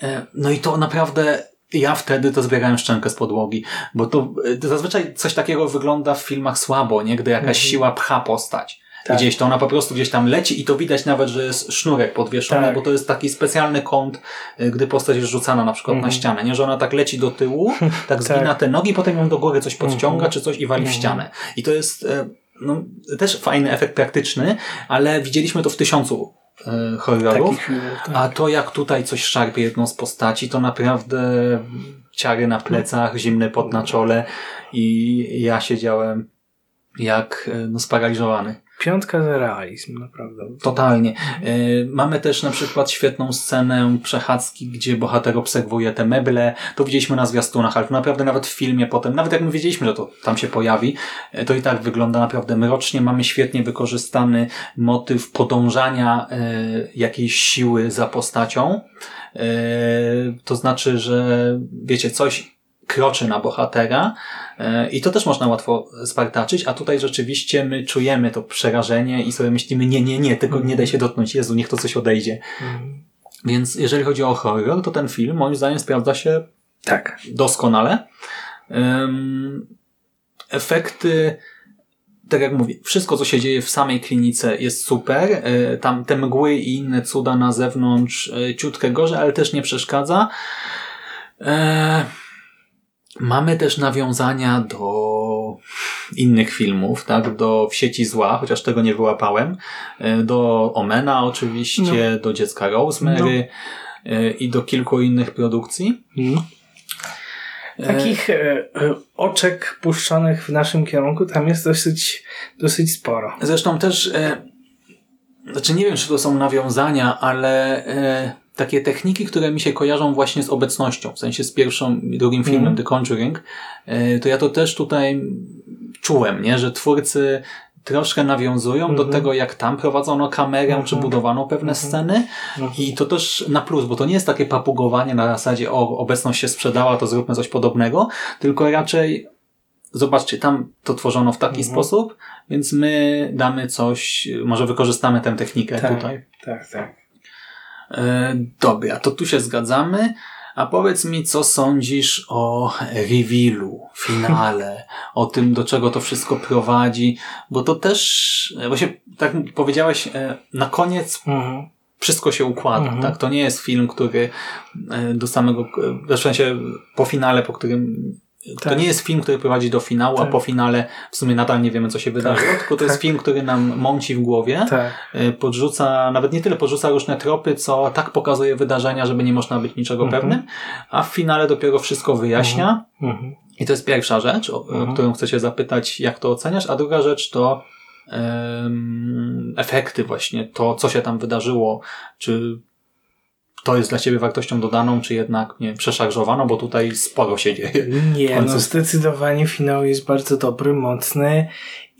E, no i to naprawdę ja wtedy to zbierałem szczękę z podłogi, bo to, y, to zazwyczaj coś takiego wygląda w filmach słabo, nie? Gdy jakaś Mhm. siła pcha postać. Tak. Gdzieś to ona po prostu gdzieś tam leci i to widać nawet, że jest sznurek podwieszony, Tak. bo to jest taki specjalny kąt, y, gdy postać jest rzucana na przykład na Mhm. ścianę, nie? Że ona tak leci do tyłu, tak zgina te nogi, potem ją do góry coś podciąga, Mhm. czy coś i wali w ścianę. I to jest e, no, też fajny efekt praktyczny, ale widzieliśmy to w tysiącu e, horrorów. Filmów, tak. A to jak tutaj coś szarpie jedną z postaci, to naprawdę ciary na plecach, zimny pot na czole i ja siedziałem jak e, no, sparaliżowany. Piątka za realizm, naprawdę. Totalnie. E, Mamy też na przykład świetną scenę przechadzki, gdzie bohater obserwuje te meble. To widzieliśmy na zwiastunach, ale to naprawdę nawet w filmie potem, nawet jak my wiedzieliśmy, że to tam się pojawi, e, to i tak wygląda naprawdę mrocznie. Mamy świetnie wykorzystany motyw podążania e, jakiejś siły za postacią. E, To znaczy, że wiecie, coś kroczy na bohatera e, i to też można łatwo spartaczyć, a tutaj rzeczywiście my czujemy to przerażenie i sobie myślimy, nie, nie, nie, tylko nie daj się dotknąć, Jezu, niech to coś odejdzie. Mhm. Więc jeżeli chodzi o horror, to ten film moim zdaniem sprawdza się Tak. doskonale. Efekty, tak jak mówię, wszystko co się dzieje w samej klinice jest super. Y, Tam te mgły i inne cuda na zewnątrz y, ciutkę gorzej, ale też nie przeszkadza. E, Mamy też nawiązania do innych filmów, tak? Do W sieci zła, chociaż tego nie wyłapałem. E, Do Omena oczywiście, do Dziecka Rosemary e, i do kilku innych produkcji. Mhm. Takich e, oczek puszczonych w naszym kierunku tam jest dosyć, dosyć sporo. Zresztą też, e, znaczy nie wiem, czy to są nawiązania, ale e, takie techniki, które mi się kojarzą właśnie z obecnością, w sensie z pierwszym i drugim filmem Mhm. The Conjuring, e, to ja to też tutaj czułem, nie, że twórcy troszkę nawiązują do Mhm. tego, jak tam prowadzono kamerę, czy Mhm. budowano pewne Mhm. sceny i to też na plus, bo to nie jest takie papugowanie na zasadzie, o, obecność się sprzedała, to zróbmy coś podobnego, tylko raczej zobaczcie, tam to tworzono w taki Mhm. sposób, więc my damy coś, może wykorzystamy tę technikę Tak. tutaj. Tak, tak. E, dobra, to tu się zgadzamy. A powiedz mi, co sądzisz o revealu, finale, o tym, do czego to wszystko prowadzi, bo to też, właśnie tak powiedziałeś, e, na koniec Mhm. wszystko się układa, Mhm. tak? To nie jest film, który e, do samego, w sensie po finale, po którym to Tak. nie jest film, który prowadzi do finału, a Tak. po finale w sumie nadal nie wiemy, co się wydarzyło, tylko to jest tak. film, który nam mąci w głowie, Tak. y, podrzuca, nawet nie tyle podrzuca różne tropy, co tak pokazuje wydarzenia, żeby nie można być niczego Mhm. pewnym, a w finale dopiero wszystko wyjaśnia. Mhm. I to jest pierwsza rzecz, o, Mhm. którą chcę cię zapytać, jak to oceniasz, a druga rzecz to efekty właśnie, to co się tam wydarzyło, czy to jest dla ciebie wartością dodaną, czy jednak nie przeszarżowaną, bo tutaj sporo się dzieje. Nie, no zdecydowanie finał jest bardzo dobry, mocny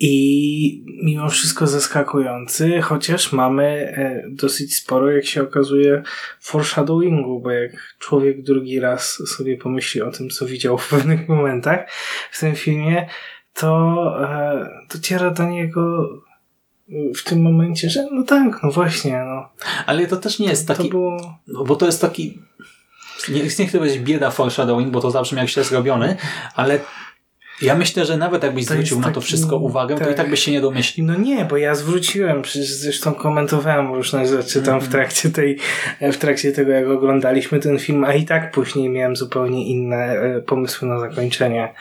i mimo wszystko zaskakujący, chociaż mamy e, dosyć sporo, jak się okazuje, foreshadowingu, bo jak człowiek drugi raz sobie pomyśli o tym, co widział w pewnych momentach w tym filmie, to e, dociera do niego w tym momencie, że no tak, no właśnie, no. Ale to też nie jest taki, To było... no, bo to jest taki, nie, nie chcę powiedzieć bieda foreshadowing, bo to zabrzmi jak źle zrobiony, ale ja myślę, że nawet jakbyś To zwrócił na to taki- wszystko uwagę, to i tak. tak byś się nie domyślił. No nie, bo ja zwróciłem, przecież zresztą komentowałem różne rzeczy tam w trakcie tej, w trakcie tego, jak oglądaliśmy ten film, a i tak później miałem zupełnie inne e, pomysły na zakończenie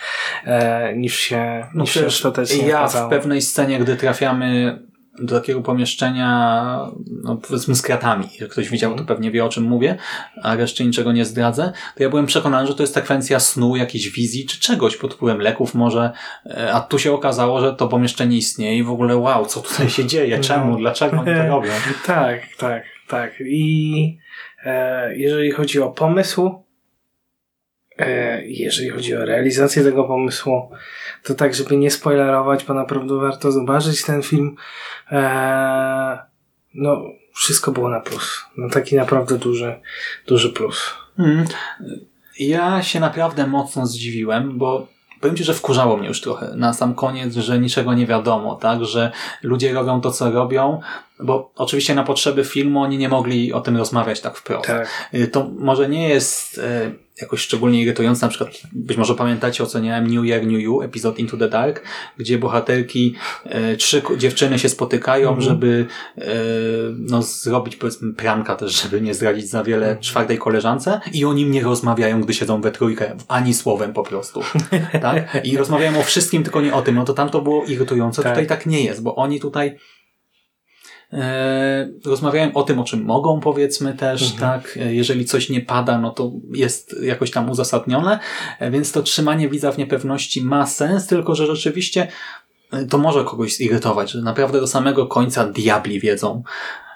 e, niż się, No niż się ostatecznie ja okazało. w pewnej scenie, gdy trafiamy do takiego pomieszczenia, no powiedzmy z kratami, jak ktoś widział, to pewnie wie o czym mówię, a reszcie niczego nie zdradzę, to ja byłem przekonany, że to jest sekwencja snu, jakiejś wizji, czy czegoś pod wpływem leków może, e, a tu się okazało, że to pomieszczenie istnieje i w ogóle wow, co tutaj się dzieje, czemu, No. dlaczego oni to robią? Tak, tak, tak. I e, jeżeli chodzi o pomysł, jeżeli chodzi o realizację tego pomysłu, to tak, żeby nie spoilerować, bo naprawdę warto zobaczyć ten film. E, no, wszystko było na plus. No, taki naprawdę duży, duży plus. Hmm. Ja się naprawdę mocno zdziwiłem, bo powiem Ci, że wkurzało mnie już trochę na sam koniec, że niczego nie wiadomo, tak, że ludzie robią to, co robią, bo oczywiście na potrzeby filmu oni nie mogli o tym rozmawiać tak wprost. Tak. Y, To może nie jest e, jakoś szczególnie irytujące, na przykład być może pamiętacie, oceniałem New Year, New You, epizod Into the Dark, gdzie bohaterki, e, trzy dziewczyny się spotykają, Mhm. żeby e, no, zrobić powiedzmy pranka też, żeby nie zdradzić za wiele Mhm. czwartej koleżance i o nim nie rozmawiają, gdy siedzą we trójkę, ani słowem po prostu. tak? I rozmawiają o wszystkim, tylko nie o tym. No to tam to było irytujące, Tak. tutaj tak nie jest, bo oni tutaj rozmawiają o tym, o czym mogą, powiedzmy też, tak. E, Jeżeli coś nie pada, no to jest jakoś tam uzasadnione, E, więc to trzymanie widza w niepewności ma sens, tylko że rzeczywiście e, to może kogoś zirytować, że naprawdę do samego końca diabli wiedzą,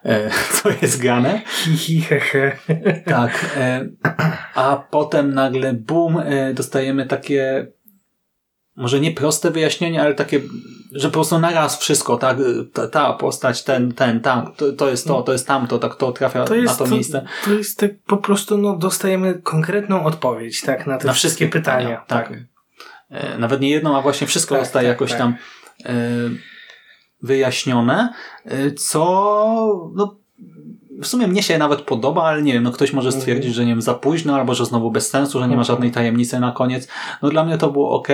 e, co jest grane. Tak. E, a potem nagle bum, e, dostajemy takie może nie proste wyjaśnienie, ale takie, że po prostu naraz wszystko, tak, ta, ta postać, ten, ten, tak, to, to jest to, to jest tamto, tak, to trafia To jest, na to, to, miejsce. to jest tak po prostu, no, dostajemy konkretną odpowiedź, tak, na te Na wszystkie pytania. tak. E, Nawet nie jedną, a właśnie wszystko Tak, zostaje tak, jakoś tak. tam e, wyjaśnione, e, co no, w sumie mnie się nawet podoba, ale nie wiem, no ktoś może Mhm. stwierdzić, że nie wiem, za późno, albo że znowu bez sensu, że nie ma Mhm. żadnej tajemnicy na koniec. No dla mnie to było ok.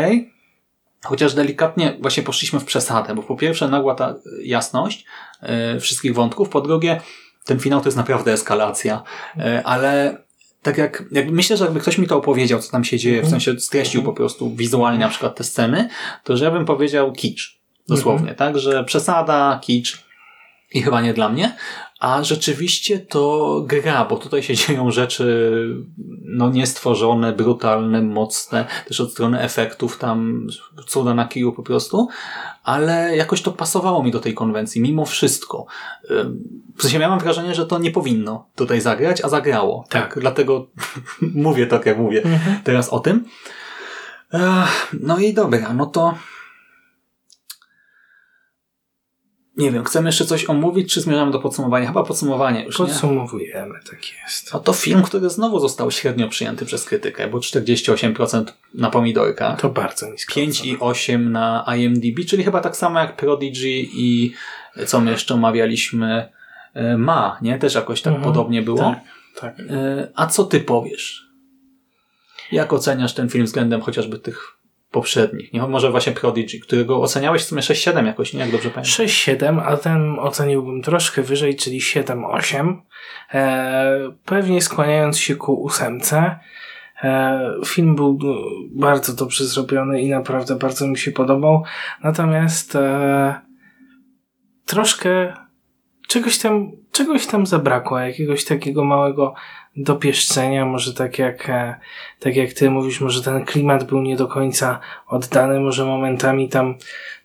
Chociaż delikatnie właśnie poszliśmy w przesadę, bo po pierwsze nagła ta jasność e, wszystkich wątków, po drugie ten finał to jest naprawdę eskalacja, e, ale tak jak, jak myślę, że jakby ktoś mi to opowiedział, co tam się dzieje, w Mhm. sensie streścił po prostu wizualnie na przykład te sceny, to że ja bym powiedział kicz. Dosłownie, tak? Że przesada, kicz i chyba nie dla mnie. A rzeczywiście to gra, bo tutaj się dzieją rzeczy no niestworzone, brutalne, mocne, też od strony efektów tam cuda na kiju po prostu, ale jakoś to pasowało mi do tej konwencji, mimo wszystko. W sensie ja mam wrażenie, że to nie powinno tutaj zagrać, a zagrało. Tak. Dlatego mówię tak, jak mówię Mhm. teraz o tym. No i dobra, no to nie wiem, chcemy jeszcze coś omówić, czy zmierzamy do podsumowania? Chyba podsumowanie już, nie? Podsumowujemy, tak jest. A to film, który znowu został średnio przyjęty przez krytykę, bo 48% na pomidorka. To bardzo nisko. 5,8 na IMDb, czyli chyba tak samo jak Prodigy i co my jeszcze omawialiśmy, e, Ma, nie? Też jakoś tak Mhm. podobnie było. Tak, tak. E, A co ty powiesz? Jak oceniasz ten film względem chociażby tych poprzednich? Nie, może właśnie Prodigy, którego oceniałeś w sumie 6-7 jakoś, nie? Jak dobrze pamiętam. 6-7, a ten oceniłbym troszkę wyżej, czyli 7-8. E, pewnie skłaniając się ku ósemce. E, film był no, bardzo dobrze zrobiony i naprawdę bardzo mi się podobał. Natomiast e, troszkę czegoś tam, czegoś tam zabrakło, jakiegoś takiego małego dopieszczenia, może tak jak, e, tak jak ty mówisz, może ten klimat był nie do końca oddany, może momentami tam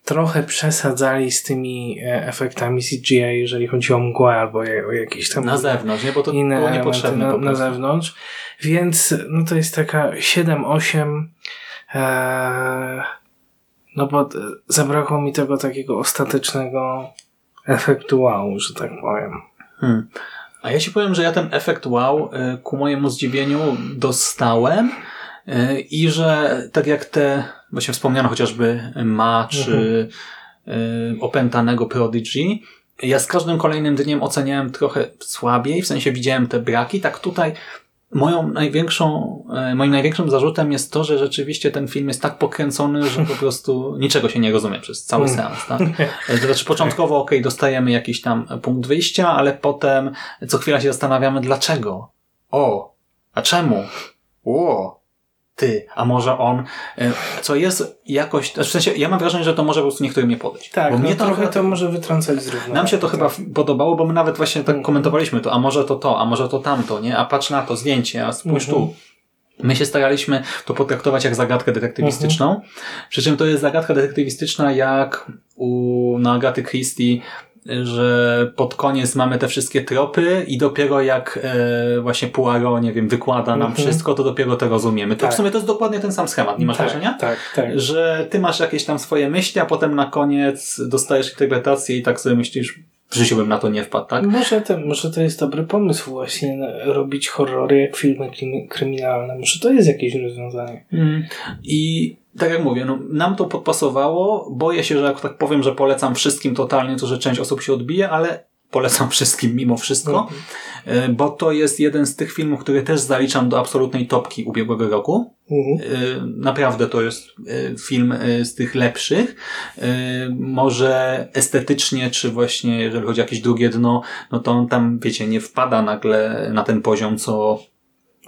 trochę przesadzali z tymi e, efektami CGI, jeżeli chodzi o mgłę albo o jakieś tam Na zewnątrz, nie? Bo to inne było niepotrzebne na, po na zewnątrz. Więc no to jest taka 7-8. Eee, no bo e, zabrakło mi tego takiego ostatecznego efektu wow, że tak powiem. Hmm. A ja ci powiem, że ja ten efekt wow y, ku mojemu zdziwieniu dostałem y, i że tak jak te, właśnie wspomniano chociażby Ma czy y, opętanego Prodigy, ja z każdym kolejnym dniem oceniałem trochę słabiej, w sensie widziałem te braki, tak tutaj moją największą, e, moim największym zarzutem jest to, że rzeczywiście ten film jest tak pokręcony, że po prostu niczego się nie rozumie przez cały Mm. seans. Tak? E, To znaczy początkowo ok, dostajemy jakiś tam punkt wyjścia, ale potem co chwila się zastanawiamy dlaczego. O, a czemu? O, ty, a może on, e, co jest jakoś, w sensie ja mam wrażenie, że to może po prostu niektórym nie podejść. Tak, bo no mnie to trochę to może wytrącać z równowagi. nam się to chyba tak. podobało, bo my nawet właśnie tak Mhm. komentowaliśmy to, a może to to, a może to tamto, nie? A patrz na to zdjęcie, a spójrz Mhm. tu. My się staraliśmy to potraktować jak zagadkę detektywistyczną. Mhm. Przy czym to jest zagadka detektywistyczna jak u na Agaty Christie, że pod koniec mamy te wszystkie tropy i dopiero jak e, właśnie Poirot, nie wiem, wykłada nam Mhm. wszystko, to dopiero to rozumiemy. To Tak. w sumie to jest dokładnie ten sam schemat, nie masz tak, wrażenia? Tak, tak. że ty masz jakieś tam swoje myśli, a potem na koniec dostajesz interpretację i tak sobie myślisz, w życiu bym na to nie wpadł, tak? Może, to, może to jest dobry pomysł właśnie robić horrory jak filmy krymi- kryminalne. Może to jest jakieś rozwiązanie. Mm. I tak jak mówię, no, nam to podpasowało. Boję się, że jak tak powiem, że polecam wszystkim totalnie, to że część osób się odbije, ale polecam wszystkim mimo wszystko, Mhm. y, bo to jest jeden z tych filmów, który też zaliczam do absolutnej topki ubiegłego roku. Mhm. Y, Naprawdę to jest y, film z tych lepszych. Może estetycznie, czy właśnie jeżeli chodzi o jakieś drugie dno, no to on tam, wiecie, nie wpada nagle na ten poziom, co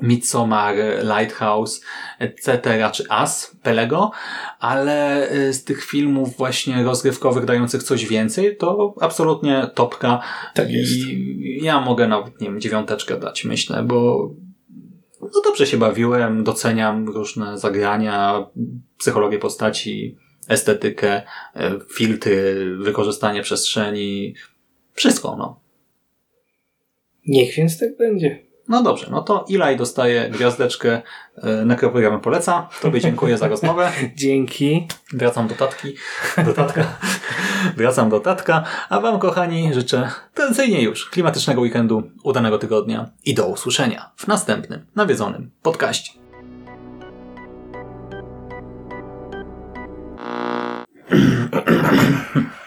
Midsommar, Lighthouse, etc., czy As, Pelego, ale y, z tych filmów właśnie rozrywkowych dających coś więcej, to absolutnie topka. Tak jest. I ja mogę nawet, nie wiem, dziewiąteczkę dać, myślę, bo no dobrze się bawiłem, doceniam różne zagrania, psychologię postaci, estetykę, e, filtry, wykorzystanie przestrzeni, wszystko, no. Niech więc tak będzie. No dobrze, no to Ilaj dostaje gwiazdeczkę, e, nekroprogram poleca. Tobie dziękuję za rozmowę. Dzięki. Wracam do tatki. Do tatka. Wracam do tatka. A Wam, kochani, życzę tradycyjnie już klimatycznego weekendu, udanego tygodnia i do usłyszenia w następnym nawiedzonym podcaście.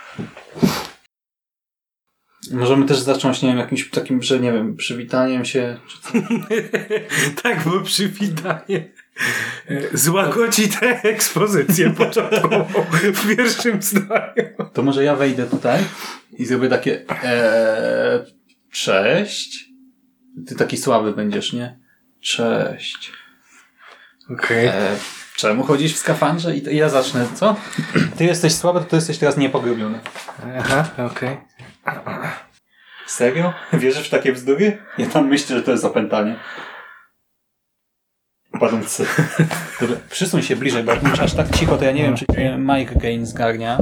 Możemy też zacząć, nie wiem, jakimś takim, że nie wiem, przywitaniem się. Tak, bo przywitanie e, złagodzi tę ekspozycję początkową w pierwszym zdaniu. To może ja wejdę tutaj i zrobię takie e, cześć. Ty taki słaby będziesz, nie? Cześć. Okej. E, czemu chodzisz w skafandrze? I to ja zacznę, co? Ty jesteś słaby, to ty jesteś teraz niepogrubiony. Aha, okej. Serio? Wierzysz w takie bzdury? Ja tam myślę, że to jest opętanie. Padący. Dobra, przysuń się bliżej, bo jak mówisz aż tak cicho, to ja nie wiem, czy cię Mike Gain zgarnia.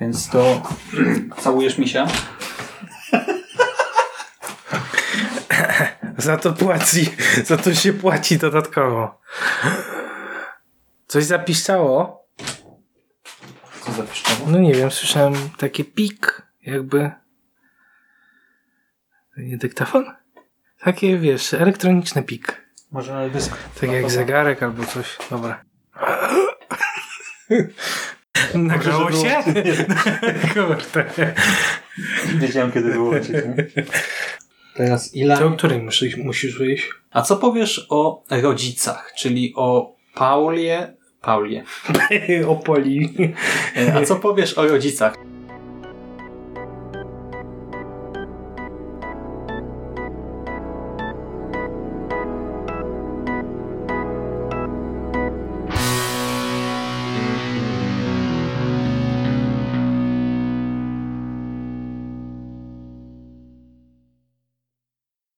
Więc to całujesz misia. Za to płaci, za to się płaci dodatkowo. Coś zapiszczało? Co za piszczoło? No nie wiem, słyszałem takie pik, jakby... Nie dyktafon? Takie, wiesz, elektroniczny pik. Może na dysk. Tak jak zegarek albo coś. Dobra. Nagrało się? Kurde. Wiedziałem, kiedy było. Teraz ile? To o której musisz, musisz wyjść? A co powiesz o rodzicach, czyli o Paulie? Paulie. o Poli. E, A co powiesz o rodzicach?